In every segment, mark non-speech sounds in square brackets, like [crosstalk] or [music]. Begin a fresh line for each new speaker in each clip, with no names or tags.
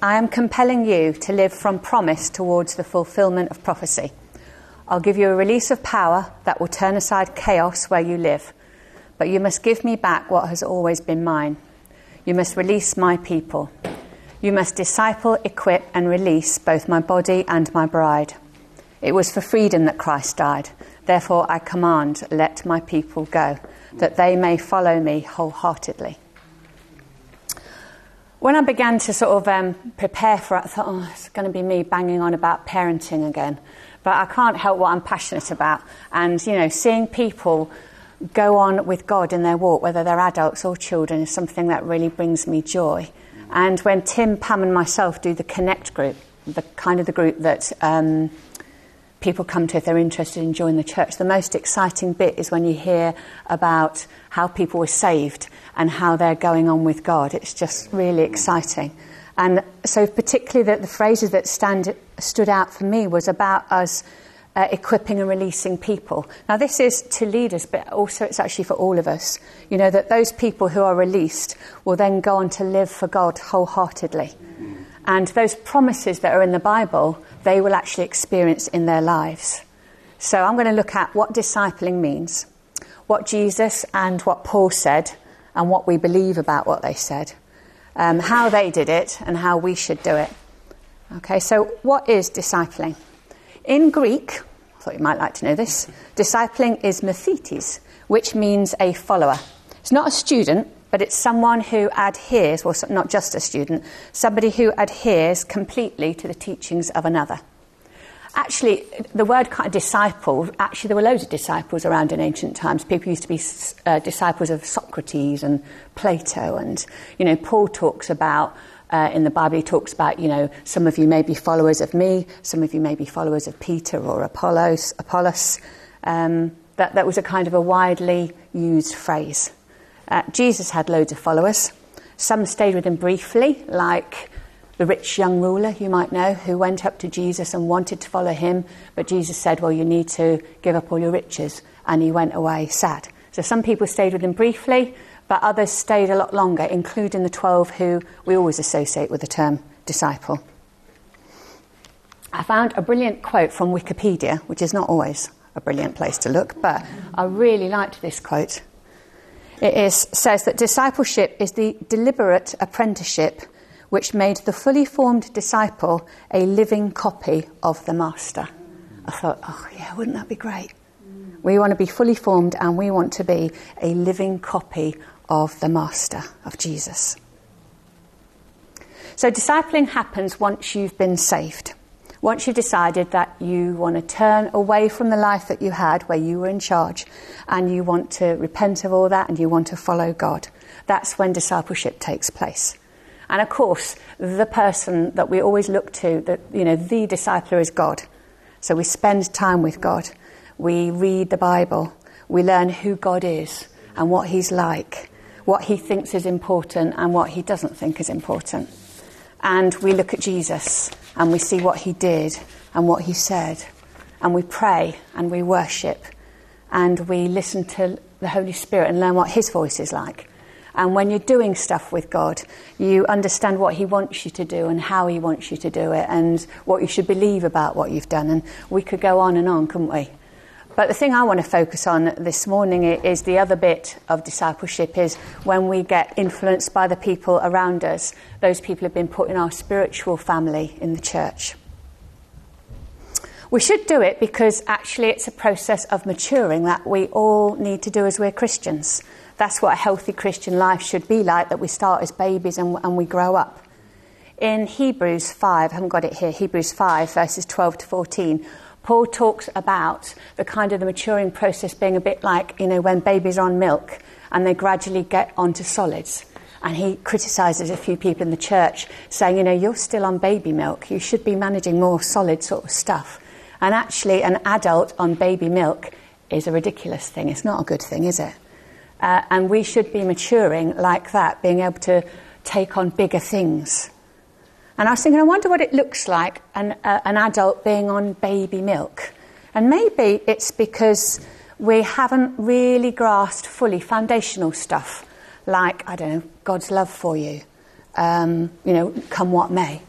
I am compelling you to live from promise towards the fulfillment of prophecy. I'll give you a release of power that will turn aside chaos where you live. But you must give me back what has always been mine. You must release my people. You must disciple, equip, and release both my body and my bride. It was for freedom that Christ died. Therefore, I command, let my people go, that they may follow me wholeheartedly. When I began to sort of um, prepare for it, I thought, oh, it's going to be me banging on about parenting again. But I can't help what I'm passionate about. And, you know, seeing people go on with God in their walk, whether they're adults or children, is something that really brings me joy. And when Tim, Pam, and myself do the Connect group, the kind of the group that um, people come to if they're interested in joining the church, the most exciting bit is when you hear about how people were saved and how they're going on with God. It's just really exciting. And so, particularly, the, the phrases that stand, stood out for me was about us uh, equipping and releasing people. Now, this is to leaders, but also it's actually for all of us. You know, that those people who are released will then go on to live for God wholeheartedly. And those promises that are in the Bible, they will actually experience in their lives. So, I'm going to look at what discipling means, what Jesus and what Paul said, and what we believe about what they said, um, how they did it, and how we should do it. Okay, so what is discipling? In Greek, I thought you might like to know this. Discipling is mathetes, which means a follower. It's not a student, but it's someone who adheres, well, not just a student, somebody who adheres completely to the teachings of another. Actually, the word kind of disciple, actually, there were loads of disciples around in ancient times. People used to be uh, disciples of Socrates and Plato, and, you know, Paul talks about uh, in the Bible, he talks about, you know, some of you may be followers of me, some of you may be followers of Peter or Apollos. Apollos. Um, that, that was a kind of a widely used phrase. Uh, Jesus had loads of followers. Some stayed with him briefly, like the rich young ruler you might know, who went up to Jesus and wanted to follow him, but Jesus said, Well, you need to give up all your riches. And he went away sad. So some people stayed with him briefly, but others stayed a lot longer, including the 12 who we always associate with the term disciple. I found a brilliant quote from Wikipedia, which is not always a brilliant place to look, but I really liked this quote. It is, says that discipleship is the deliberate apprenticeship which made the fully formed disciple a living copy of the master. I thought, oh, yeah, wouldn't that be great? We want to be fully formed and we want to be a living copy of the Master, of Jesus. So, discipling happens once you've been saved. Once you've decided that you want to turn away from the life that you had where you were in charge and you want to repent of all that and you want to follow God, that's when discipleship takes place. And of course, the person that we always look to, that, you know, the discipler is God. So we spend time with God. We read the Bible. We learn who God is and what He's like what he thinks is important and what he doesn't think is important. And we look at Jesus and we see what he did and what he said. And we pray and we worship and we listen to the Holy Spirit and learn what his voice is like. And when you're doing stuff with God, you understand what He wants you to do and how He wants you to do it and what you should believe about what you've done. And we could go on and on, couldn't we? But the thing I want to focus on this morning is the other bit of discipleship is when we get influenced by the people around us. Those people have been put in our spiritual family in the church. We should do it because actually it's a process of maturing that we all need to do as we're Christians. That's what a healthy Christian life should be like, that we start as babies and, and we grow up. In Hebrews 5, I haven't got it here, Hebrews 5, verses 12 to 14, Paul talks about the kind of the maturing process being a bit like, you know, when babies are on milk and they gradually get onto solids. And he criticizes a few people in the church, saying, you know, you're still on baby milk. You should be managing more solid sort of stuff. And actually, an adult on baby milk is a ridiculous thing. It's not a good thing, is it? Uh, and we should be maturing like that, being able to take on bigger things. And I was thinking, I wonder what it looks like an, uh, an adult being on baby milk. And maybe it's because we haven't really grasped fully foundational stuff like, I don't know, God's love for you, um, you know, come what may.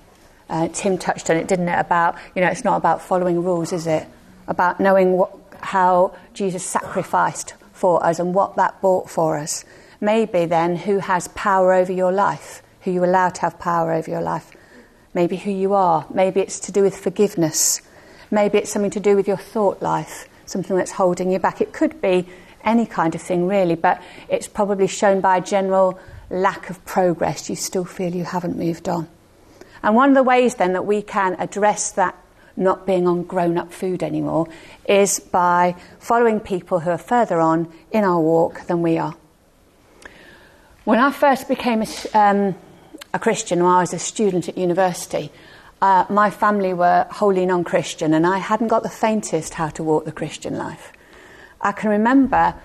Uh, Tim touched on it, didn't it? About, you know, it's not about following rules, is it? About knowing what, how Jesus sacrificed for us and what that bought for us. Maybe then who has power over your life, who you allow to have power over your life. Maybe who you are. Maybe it's to do with forgiveness. Maybe it's something to do with your thought life, something that's holding you back. It could be any kind of thing, really, but it's probably shown by a general lack of progress. You still feel you haven't moved on. And one of the ways then that we can address that not being on grown up food anymore is by following people who are further on in our walk than we are. When I first became a, um, a Christian, when I was a student at university, uh, my family were wholly non Christian, and I hadn't got the faintest how to walk the Christian life. I can remember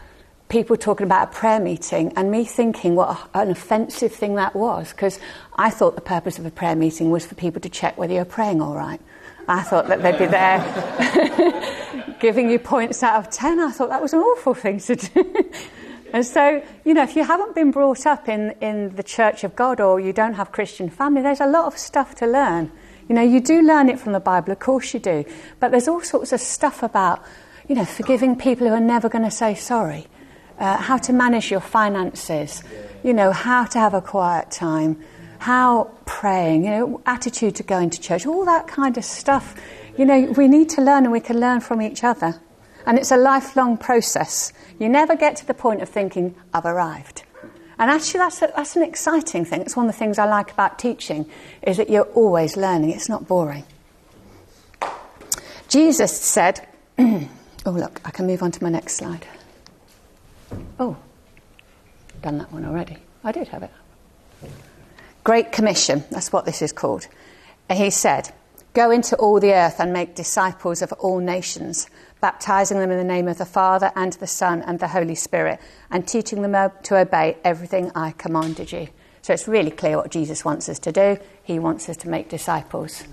people talking about a prayer meeting and me thinking what an offensive thing that was because I thought the purpose of a prayer meeting was for people to check whether you're praying all right. I thought that they'd be there [laughs] giving you points out of 10. I thought that was an awful thing to do. [laughs] and so, you know, if you haven't been brought up in, in the Church of God or you don't have Christian family, there's a lot of stuff to learn. You know, you do learn it from the Bible, of course you do. But there's all sorts of stuff about, you know, forgiving people who are never going to say sorry, uh, how to manage your finances, you know, how to have a quiet time how praying, you know, attitude to going to church, all that kind of stuff. You know, we need to learn and we can learn from each other. And it's a lifelong process. You never get to the point of thinking, I've arrived. And actually, that's, a, that's an exciting thing. It's one of the things I like about teaching, is that you're always learning. It's not boring. Jesus said, [clears throat] oh, look, I can move on to my next slide. Oh, done that one already. I did have it. Great Commission, that's what this is called. And he said, Go into all the earth and make disciples of all nations, baptizing them in the name of the Father and the Son and the Holy Spirit, and teaching them to obey everything I commanded you. So it's really clear what Jesus wants us to do. He wants us to make disciples.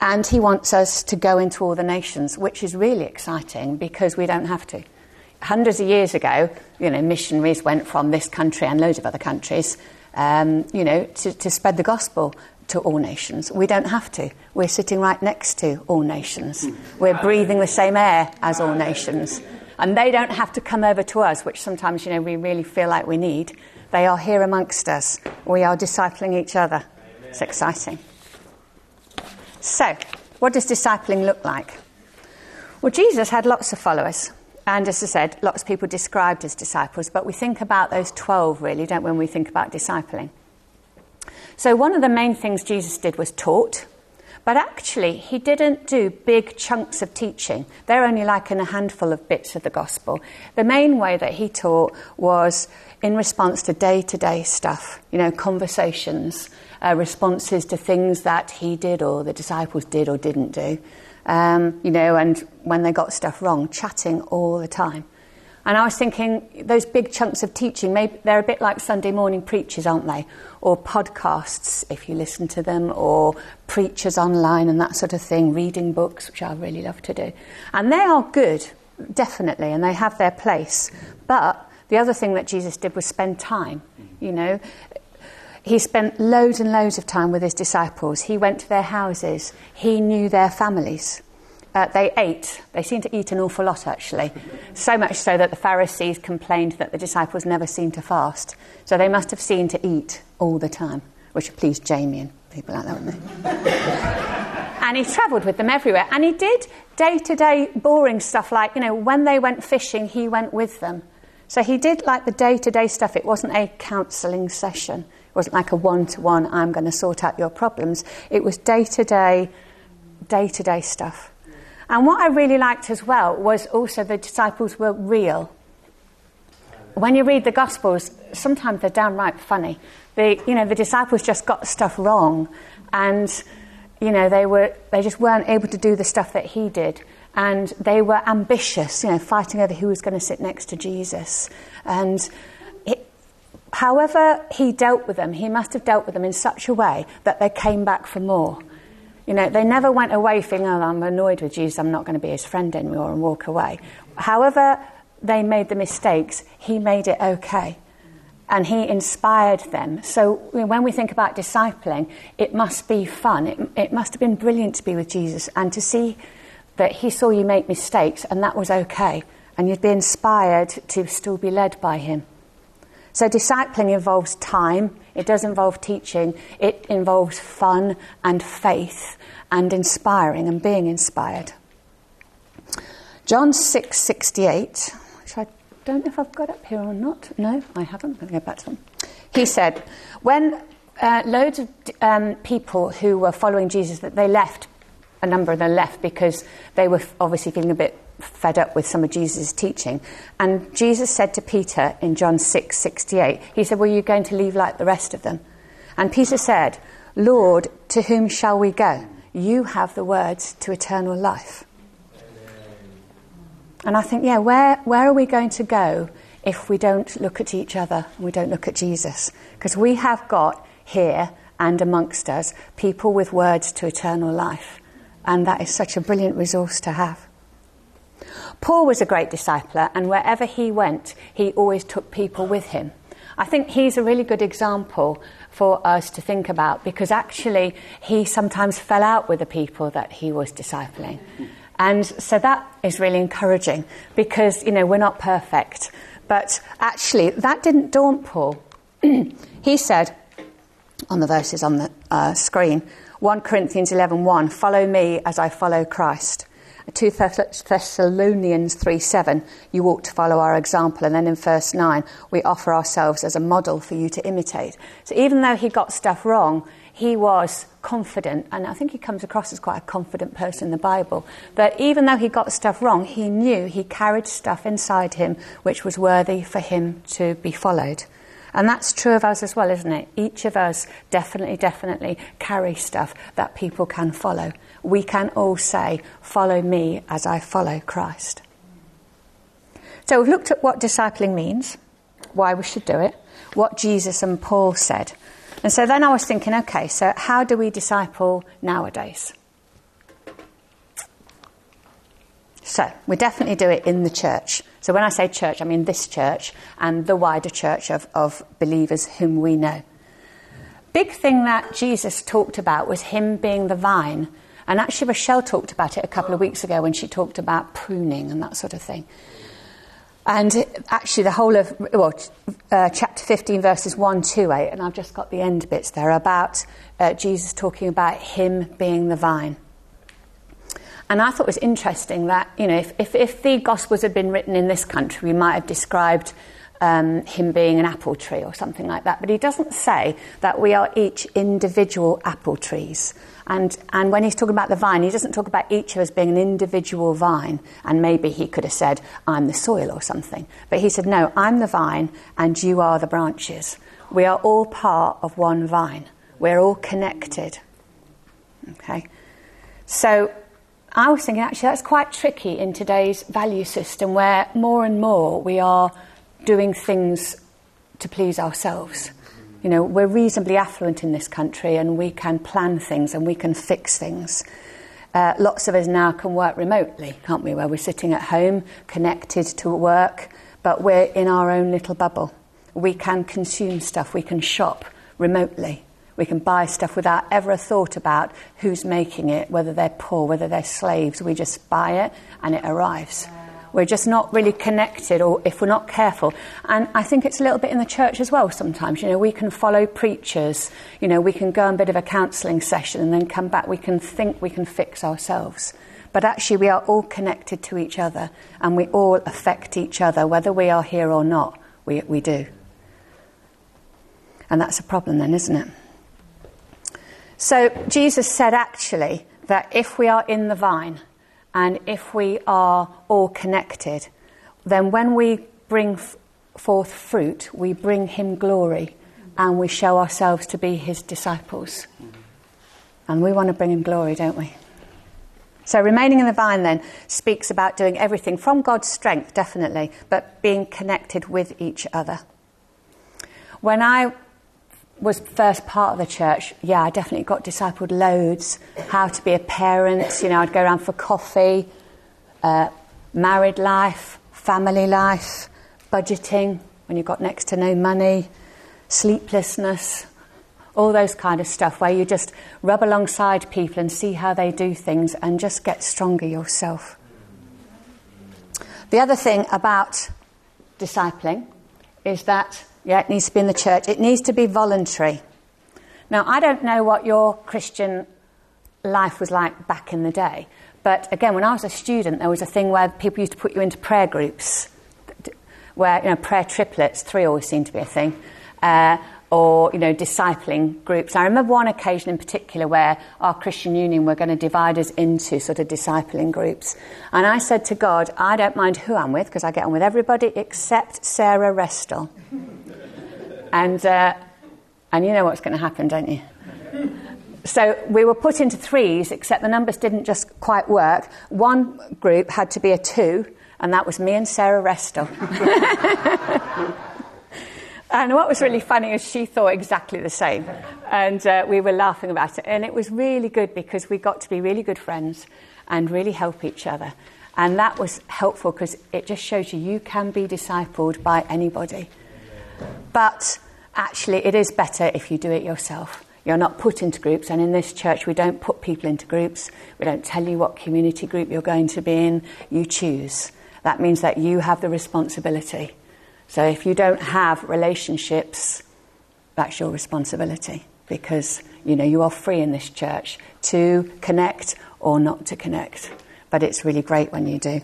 And he wants us to go into all the nations, which is really exciting because we don't have to. Hundreds of years ago, you know, missionaries went from this country and loads of other countries um, you know, to, to spread the gospel to all nations. We don't have to. We're sitting right next to all nations. We're breathing the same air as all nations. And they don't have to come over to us, which sometimes, you know, we really feel like we need. They are here amongst us. We are discipling each other. It's exciting. So, what does discipling look like? Well, Jesus had lots of followers. And as I said, lots of people described as disciples, but we think about those 12 really, don't we, when we think about discipling. So, one of the main things Jesus did was taught, but actually, he didn't do big chunks of teaching. They're only like in a handful of bits of the gospel. The main way that he taught was in response to day to day stuff, you know, conversations, uh, responses to things that he did or the disciples did or didn't do um, you know, and when they got stuff wrong, chatting all the time. And I was thinking, those big chunks of teaching, maybe they're a bit like Sunday morning preachers, aren't they? Or podcasts, if you listen to them, or preachers online and that sort of thing, reading books, which I really love to do. And they are good, definitely, and they have their place. But the other thing that Jesus did was spend time, you know. He spent loads and loads of time with his disciples. He went to their houses. He knew their families. Uh, they ate. They seemed to eat an awful lot, actually. So much so that the Pharisees complained that the disciples never seemed to fast. So they must have seen to eat all the time, which pleased Jamie and people like that, wouldn't they? [laughs] and he travelled with them everywhere. And he did day to day boring stuff like, you know, when they went fishing, he went with them. So he did like the day to day stuff. It wasn't a counselling session it wasn't like a one to one, I'm going to sort out your problems. It was day to day, day to day stuff. And what I really liked as well was also the disciples were real. When you read the Gospels, sometimes they're downright funny. The, you know, the disciples just got stuff wrong, and you know they were they just weren't able to do the stuff that he did, and they were ambitious. You know, fighting over who was going to sit next to Jesus, and however he dealt with them, he must have dealt with them in such a way that they came back for more. You know, they never went away feeling, oh, I'm annoyed with Jesus, I'm not going to be his friend anymore and walk away. However they made the mistakes, he made it okay. and he inspired them. So when we think about discipling, it must be fun. It, it must have been brilliant to be with Jesus and to see that he saw you make mistakes and that was okay. And you'd be inspired to still be led by him. So discipling involves time, it does involve teaching, it involves fun and faith and inspiring and being inspired. John 6:68, which I don't know if I've got up here or not. No, I haven't. I'm going to go back to them. He said, when uh, loads of um, people who were following Jesus that they left, a number of them left because they were obviously feeling a bit fed up with some of Jesus' teaching. And Jesus said to Peter in John 6 68, He said, Well, you're going to leave like the rest of them. And Peter said, Lord, to whom shall we go? You have the words to eternal life. And I think, yeah, where, where are we going to go if we don't look at each other and we don't look at Jesus? Because we have got here and amongst us people with words to eternal life. And that is such a brilliant resource to have. Paul was a great discipler, and wherever he went, he always took people with him. I think he's a really good example for us to think about because actually he sometimes fell out with the people that he was discipling. And so that is really encouraging because, you know, we're not perfect. But actually, that didn't daunt Paul. [clears throat] he said, on the verses on the uh, screen, 1 Corinthians 11 1, follow me as I follow Christ. 2 Thessalonians 3 7, you ought to follow our example. And then in verse 9, we offer ourselves as a model for you to imitate. So even though he got stuff wrong, he was confident, and I think he comes across as quite a confident person in the Bible, that even though he got stuff wrong, he knew he carried stuff inside him which was worthy for him to be followed. And that's true of us as well, isn't it? Each of us definitely, definitely carry stuff that people can follow we can all say, Follow me as I follow Christ. So we've looked at what discipling means, why we should do it, what Jesus and Paul said. And so then I was thinking, okay, so how do we disciple nowadays? So we definitely do it in the church. So when I say church, I mean this church and the wider church of, of believers whom we know. Big thing that Jesus talked about was him being the vine and actually, Rochelle talked about it a couple of weeks ago when she talked about pruning and that sort of thing. And actually, the whole of, well, uh, chapter 15, verses 1 to 8, and I've just got the end bits there about uh, Jesus talking about him being the vine. And I thought it was interesting that, you know, if, if, if the Gospels had been written in this country, we might have described um, him being an apple tree or something like that. But he doesn't say that we are each individual apple trees. And, and when he's talking about the vine, he doesn't talk about each of us being an individual vine. And maybe he could have said, I'm the soil or something. But he said, No, I'm the vine and you are the branches. We are all part of one vine. We're all connected. Okay? So I was thinking actually that's quite tricky in today's value system where more and more we are doing things to please ourselves. You know, we're reasonably affluent in this country and we can plan things and we can fix things. Uh, lots of us now can work remotely, can't we? Where we're sitting at home, connected to work, but we're in our own little bubble. We can consume stuff, we can shop remotely. We can buy stuff without ever a thought about who's making it, whether they're poor, whether they're slaves. We just buy it and it arrives. We're just not really connected, or if we're not careful. And I think it's a little bit in the church as well sometimes. You know, we can follow preachers, you know, we can go on a bit of a counselling session and then come back. We can think we can fix ourselves. But actually, we are all connected to each other and we all affect each other, whether we are here or not. We, we do. And that's a problem, then, isn't it? So, Jesus said actually that if we are in the vine, and if we are all connected, then when we bring f- forth fruit, we bring him glory and we show ourselves to be his disciples. And we want to bring him glory, don't we? So, remaining in the vine then speaks about doing everything from God's strength, definitely, but being connected with each other. When I was first part of the church, yeah, I definitely got discipled loads. How to be a parent, you know, I'd go around for coffee, uh, married life, family life, budgeting, when you've got next to no money, sleeplessness, all those kind of stuff where you just rub alongside people and see how they do things and just get stronger yourself. The other thing about discipling is that, yeah, it needs to be in the church, it needs to be voluntary. Now, I don't know what your Christian life was like back in the day, but again, when I was a student, there was a thing where people used to put you into prayer groups, where, you know, prayer triplets, three always seemed to be a thing. Uh, or you know discipling groups. I remember one occasion in particular where our Christian Union were going to divide us into sort of discipling groups, and I said to God, I don't mind who I'm with because I get on with everybody except Sarah Restel. And uh, and you know what's going to happen, don't you? So we were put into threes, except the numbers didn't just quite work. One group had to be a two, and that was me and Sarah Restel. [laughs] And what was really funny is she thought exactly the same. And uh, we were laughing about it. And it was really good because we got to be really good friends and really help each other. And that was helpful because it just shows you you can be discipled by anybody. But actually, it is better if you do it yourself. You're not put into groups, and in this church, we don't put people into groups. We don't tell you what community group you're going to be in. You choose. That means that you have the responsibility. So if you don't have relationships, that's your responsibility because you know you are free in this church to connect or not to connect. But it's really great when you do.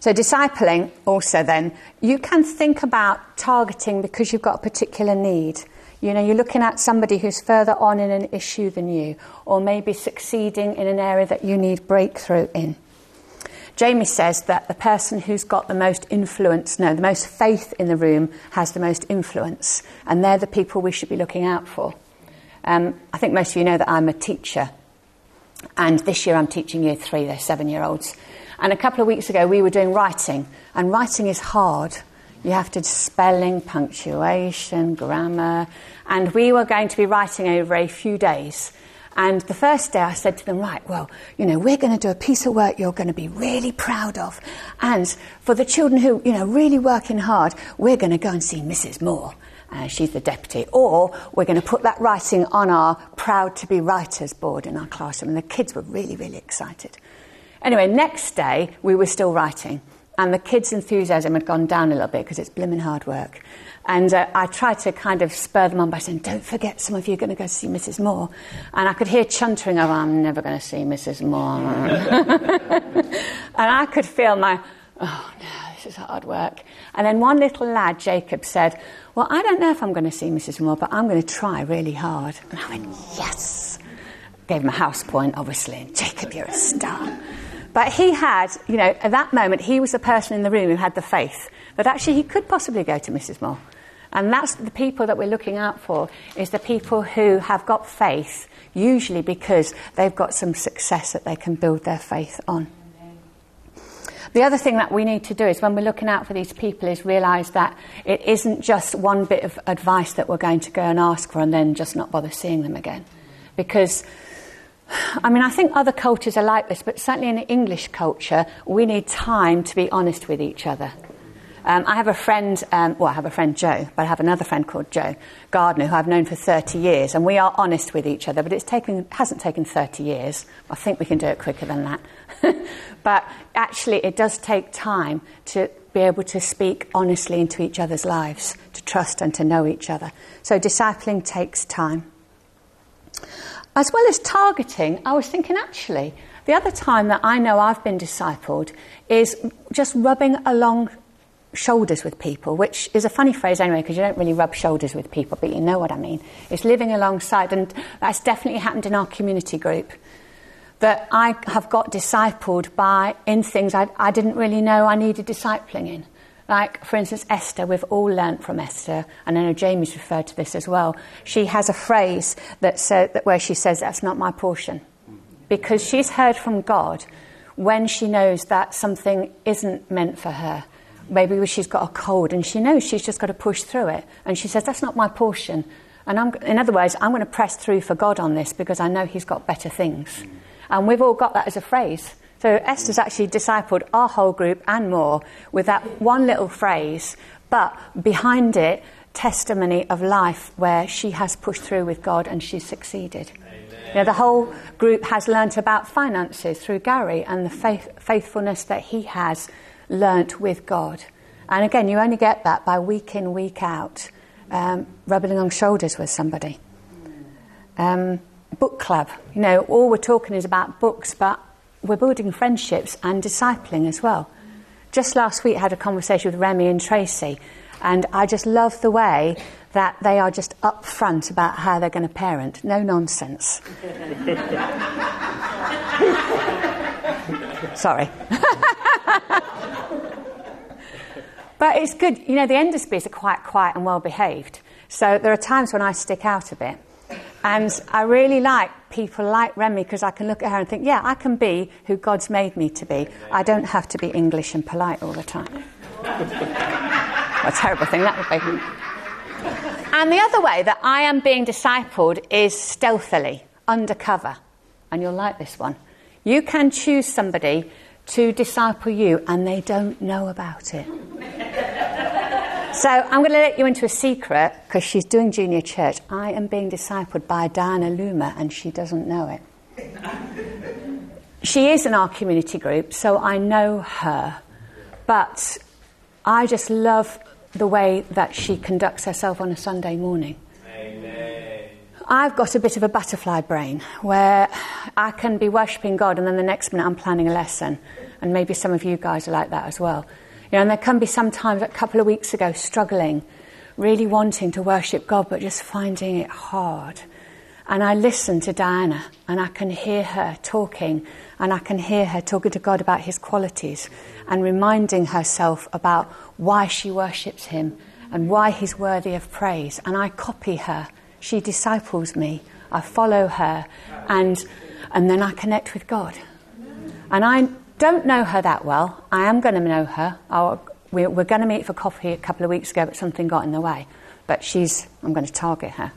So discipling also then you can think about targeting because you've got a particular need. You know, you're looking at somebody who's further on in an issue than you, or maybe succeeding in an area that you need breakthrough in. Jamie says that the person who's got the most influence, no, the most faith in the room has the most influence, and they're the people we should be looking out for. Um, I think most of you know that I'm a teacher, and this year I'm teaching year three, they're seven year olds. And a couple of weeks ago we were doing writing, and writing is hard. You have to do spelling, punctuation, grammar, and we were going to be writing over a few days. And the first day I said to them, right, well, you know, we're going to do a piece of work you're going to be really proud of. And for the children who, you know, really working hard, we're going to go and see Mrs. Moore. Uh, she's the deputy. Or we're going to put that writing on our proud to be writers board in our classroom. And the kids were really, really excited. Anyway, next day we were still writing. And the kids' enthusiasm had gone down a little bit because it's blimmin' hard work. And uh, I tried to kind of spur them on by saying, Don't forget, some of you are going to go see Mrs. Moore. And I could hear chuntering of, I'm never going to see Mrs. Moore. [laughs] and I could feel my, Oh no, this is hard work. And then one little lad, Jacob, said, Well, I don't know if I'm going to see Mrs. Moore, but I'm going to try really hard. And I went, Yes. Gave him a house point, obviously. And Jacob, you're a star. But he had, you know, at that moment, he was the person in the room who had the faith that actually he could possibly go to Mrs. Moore. And that's the people that we're looking out for, is the people who have got faith, usually because they've got some success that they can build their faith on. The other thing that we need to do is when we're looking out for these people is realise that it isn't just one bit of advice that we're going to go and ask for and then just not bother seeing them again. Because I mean, I think other cultures are like this, but certainly in the English culture, we need time to be honest with each other. Um, I have a friend, um, well, I have a friend Joe, but I have another friend called Joe Gardner who I've known for 30 years, and we are honest with each other, but taken, hasn't taken 30 years. I think we can do it quicker than that. [laughs] but actually, it does take time to be able to speak honestly into each other's lives, to trust and to know each other. So, discipling takes time. As well as targeting, I was thinking actually, the other time that I know I've been discipled is just rubbing along shoulders with people, which is a funny phrase anyway, because you don't really rub shoulders with people, but you know what I mean. It's living alongside, and that's definitely happened in our community group. That I have got discipled by in things I, I didn't really know I needed discipling in. Like, for instance, Esther, we've all learnt from Esther, and I know Jamie's referred to this as well. She has a phrase that, said, that where she says, That's not my portion. Because she's heard from God when she knows that something isn't meant for her maybe she's got a cold and she knows she's just got to push through it. And she says, That's not my portion. And I'm, in other words, I'm going to press through for God on this because I know He's got better things. And we've all got that as a phrase So Esther's actually discipled our whole group and more with that one little phrase, but behind it, testimony of life where she has pushed through with God and she's succeeded. You know, the whole group has learnt about finances through Gary and the faith, faithfulness that he has learnt with God. And again, you only get that by week in, week out, um, rubbing on shoulders with somebody. Um, book club. You know, all we're talking is about books, but we're building friendships and discipling as well. Just last week, I had a conversation with Remy and Tracy, and I just love the way that they are just upfront about how they're going to parent. No nonsense. [laughs] Sorry. [laughs] but it's good. You know, the Endersbys are quite quiet and well behaved. So there are times when I stick out a bit. And I really like people like Remy because I can look at her and think, yeah, I can be who God's made me to be. I don't have to be English and polite all the time. what [laughs] a terrible thing that would be. And the other way that I am being discipled is stealthily, undercover. And you'll like this one. You can choose somebody to disciple you and they don't know about it. So I'm going to let you into a secret because she's doing junior church. I am being discipled by Diana Luma and she doesn't know it. she is in our community group, so I know her. But I just love the way that she conducts herself on a Sunday morning. Amen. I've got a bit of a butterfly brain where I can be worshipping God and then the next minute I'm planning a lesson. And maybe some of you guys are like that as well. You know, and there can be sometimes, a couple of weeks ago, struggling, really wanting to worship God, but just finding it hard. And I listen to Diana and I can hear her talking and I can hear her talking to God about his qualities and reminding herself about why she worships him and why he's worthy of praise. And I copy her. She disciples me. I follow her and, and then I connect with God. And I don't know her that well. I am going to know her. I'll, we're, we're going to meet for coffee a couple of weeks ago, but something got in the way. But she's, I'm going to target her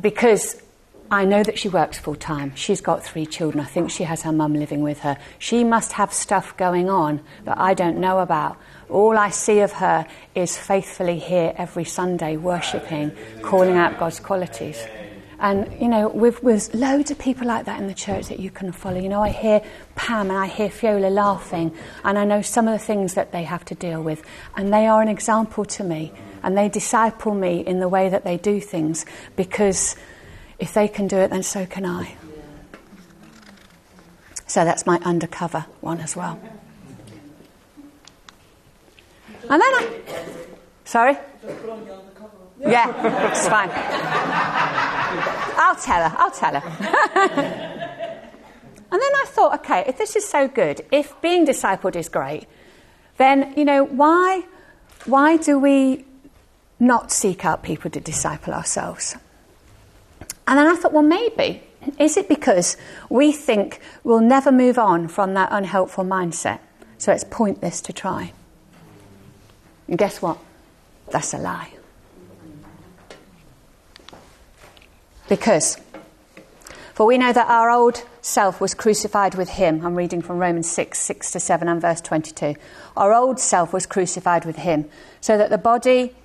because I know that she works full time. She's got three children. I think she has her mum living with her. She must have stuff going on that I don't know about. All I see of her is faithfully here every Sunday, worshipping, calling out God's qualities. And, you know, with, with loads of people like that in the church that you can follow. You know, I hear Pam and I hear Fiola laughing, and I know some of the things that they have to deal with. And they are an example to me and they disciple me in the way that they do things because if they can do it, then so can I. So that's my undercover one as well. And then I. Sorry? Yeah, it's fine. I'll tell her, I'll tell her. [laughs] and then I thought, okay, if this is so good, if being discipled is great, then, you know, why, why do we not seek out people to disciple ourselves. And then I thought, well, maybe. Is it because we think we'll never move on from that unhelpful mindset? So it's pointless to try. And guess what? That's a lie. Because, for we know that our old self was crucified with him. I'm reading from Romans 6, 6 to 7 and verse 22. Our old self was crucified with him, so that the body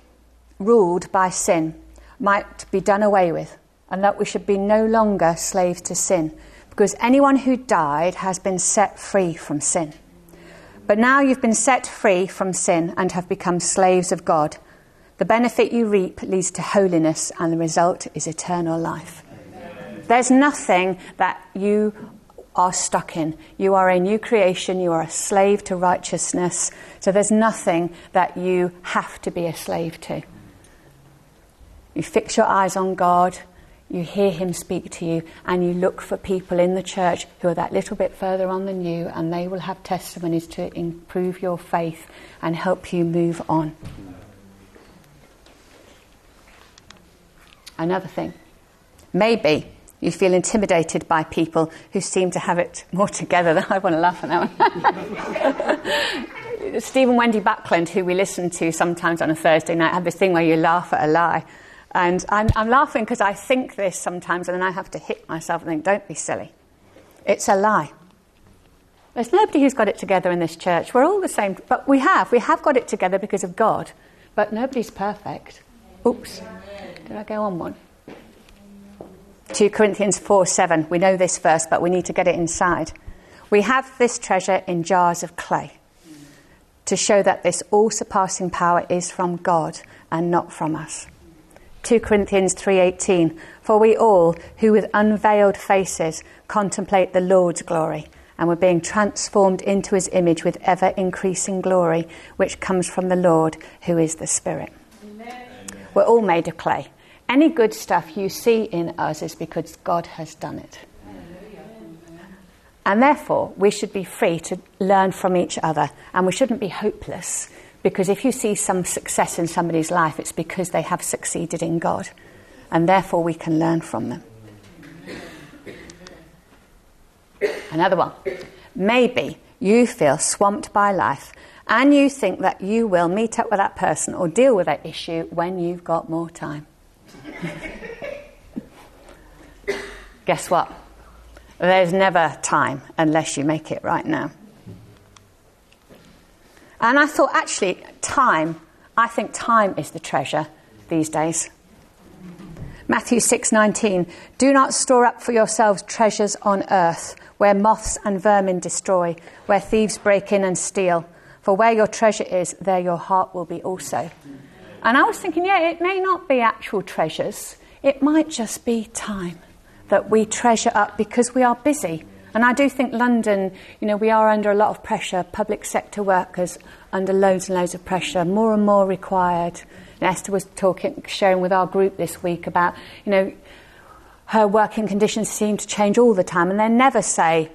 ruled by sin might be done away with, and that we should be no longer slaves to sin, because anyone who died has been set free from sin. But now you've been set free from sin and have become slaves of God. The benefit you reap leads to holiness, and the result is eternal life. There's nothing that you are stuck in. You are a new creation, you are a slave to righteousness, so there's nothing that you have to be a slave to. You fix your eyes on God, you hear Him speak to you, and you look for people in the church who are that little bit further on than you, and they will have testimonies to improve your faith and help you move on. Another thing, maybe you feel intimidated by people who seem to have it more together than [laughs] I want to laugh at that one. [laughs] Steve and Wendy Backlund, who we listen to sometimes on a Thursday night, had this thing where you laugh at a lie. And I'm, I'm laughing because I think this sometimes, and then I have to hit myself and think, don't be silly. It's a lie. There's nobody who's got it together in this church. We're all the same. But we have. We have got it together because of God. But nobody's perfect. Oops. Did I go on one? 2 Corinthians 4 7. We know this verse, but we need to get it inside. We have this treasure in jars of clay to show that this all surpassing power is from God and not from us. 2 Corinthians 3:18 For we all who with unveiled faces contemplate the Lord's glory and we're being transformed into his image with ever increasing glory which comes from the Lord who is the Spirit. Amen. We're all made of clay. Any good stuff you see in us is because God has done it. And therefore, we should be free to learn from each other and we shouldn't be hopeless because if you see some success in somebody's life, it's because they have succeeded in God. And therefore, we can learn from them. Another one. Maybe you feel swamped by life and you think that you will meet up with that person or deal with that issue when you've got more time. [laughs] Guess what? There's never time unless you make it right now. And I thought, actually, time, I think time is the treasure these days. Matthew 6:19 Do not store up for yourselves treasures on earth where moths and vermin destroy where thieves break in and steal for where your treasure is there your heart will be also. And I was thinking yeah it may not be actual treasures it might just be time that we treasure up because we are busy and I do think London, you know, we are under a lot of pressure, public sector workers under loads and loads of pressure, more and more required. And Esther was talking, sharing with our group this week about, you know, her working conditions seem to change all the time, and they never say,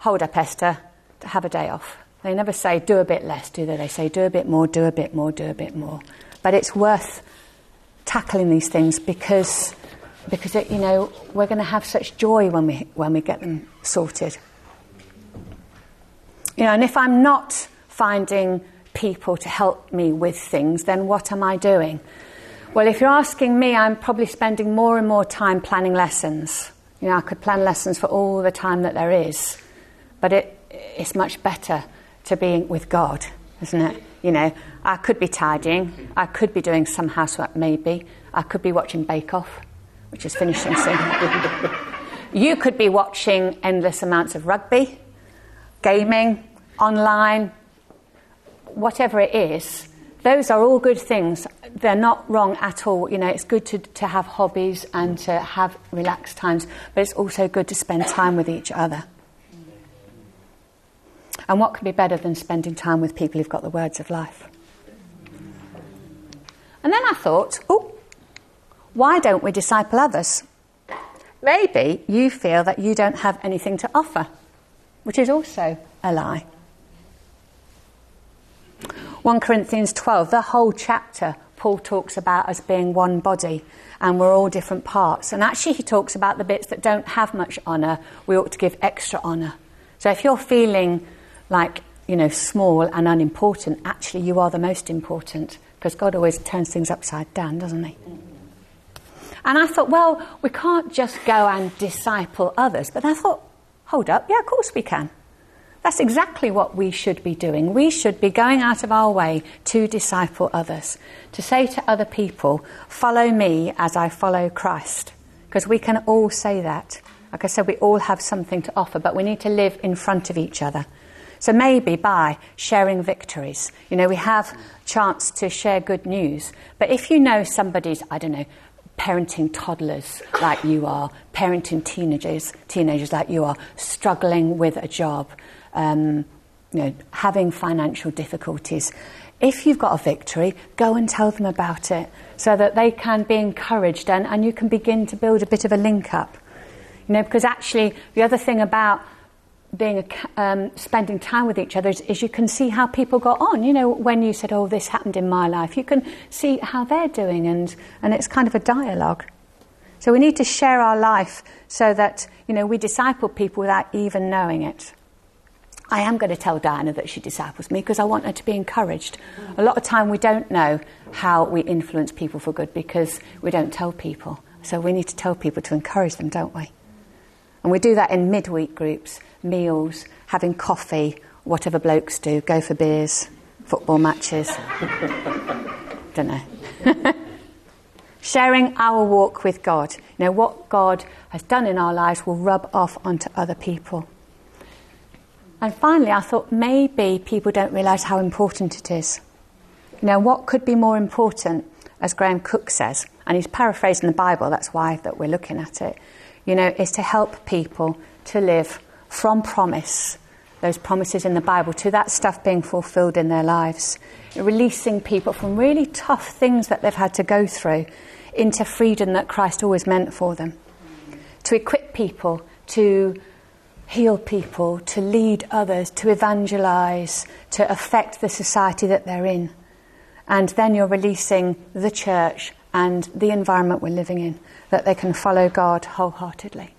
hold up, Esther, have a day off. They never say, do a bit less, do they? They say, do a bit more, do a bit more, do a bit more. But it's worth tackling these things because because it, you know we're going to have such joy when we when we get them sorted. You know, and if I'm not finding people to help me with things, then what am I doing? Well, if you're asking me, I'm probably spending more and more time planning lessons. You know, I could plan lessons for all the time that there is, but it, it's much better to be with God, isn't it? You know, I could be tidying, I could be doing some housework, maybe, I could be watching Bake Off which is finishing soon. [laughs] you could be watching endless amounts of rugby, gaming, online, whatever it is. Those are all good things. They're not wrong at all. You know, it's good to, to have hobbies and to have relaxed times, but it's also good to spend time with each other. And what could be better than spending time with people who've got the words of life? And then I thought, oh, why don't we disciple others? Maybe you feel that you don't have anything to offer, which is also a lie. 1 Corinthians 12, the whole chapter, Paul talks about us being one body and we're all different parts. And actually, he talks about the bits that don't have much honour, we ought to give extra honour. So if you're feeling like, you know, small and unimportant, actually, you are the most important because God always turns things upside down, doesn't he? And I thought, well, we can't just go and disciple others. But I thought, hold up, yeah, of course we can. That's exactly what we should be doing. We should be going out of our way to disciple others, to say to other people, follow me as I follow Christ. Because we can all say that. Like I said, we all have something to offer, but we need to live in front of each other. So maybe by sharing victories. You know, we have chance to share good news. But if you know somebody's, I don't know, parenting toddlers like you are, parenting teenagers, teenagers like you are, struggling with a job, um, you know, having financial difficulties. If you've got a victory, go and tell them about it so that they can be encouraged and, and you can begin to build a bit of a link up. You know, because actually, the other thing about being um, spending time with each other is, is, you can see how people got on. You know, when you said, "Oh, this happened in my life," you can see how they're doing, and and it's kind of a dialogue. So we need to share our life so that you know we disciple people without even knowing it. I am going to tell Diana that she disciples me because I want her to be encouraged. A lot of time we don't know how we influence people for good because we don't tell people. So we need to tell people to encourage them, don't we? And we do that in midweek groups, meals, having coffee, whatever blokes do, go for beers, football matches. [laughs] Don't know. [laughs] Sharing our walk with God. You know, what God has done in our lives will rub off onto other people. And finally, I thought maybe people don't realise how important it is. You know, what could be more important, as Graham Cooke says, and he's paraphrasing the Bible, that's why that we're looking at it, you know, is to help people to live from promise, those promises in the Bible, to that stuff being fulfilled in their lives. Releasing people from really tough things that they've had to go through into freedom that Christ always meant for them. To equip people to heal people, to lead others, to evangelize, to affect the society that they're in. And then you're releasing the church and the environment we're living in, that they can follow God wholeheartedly.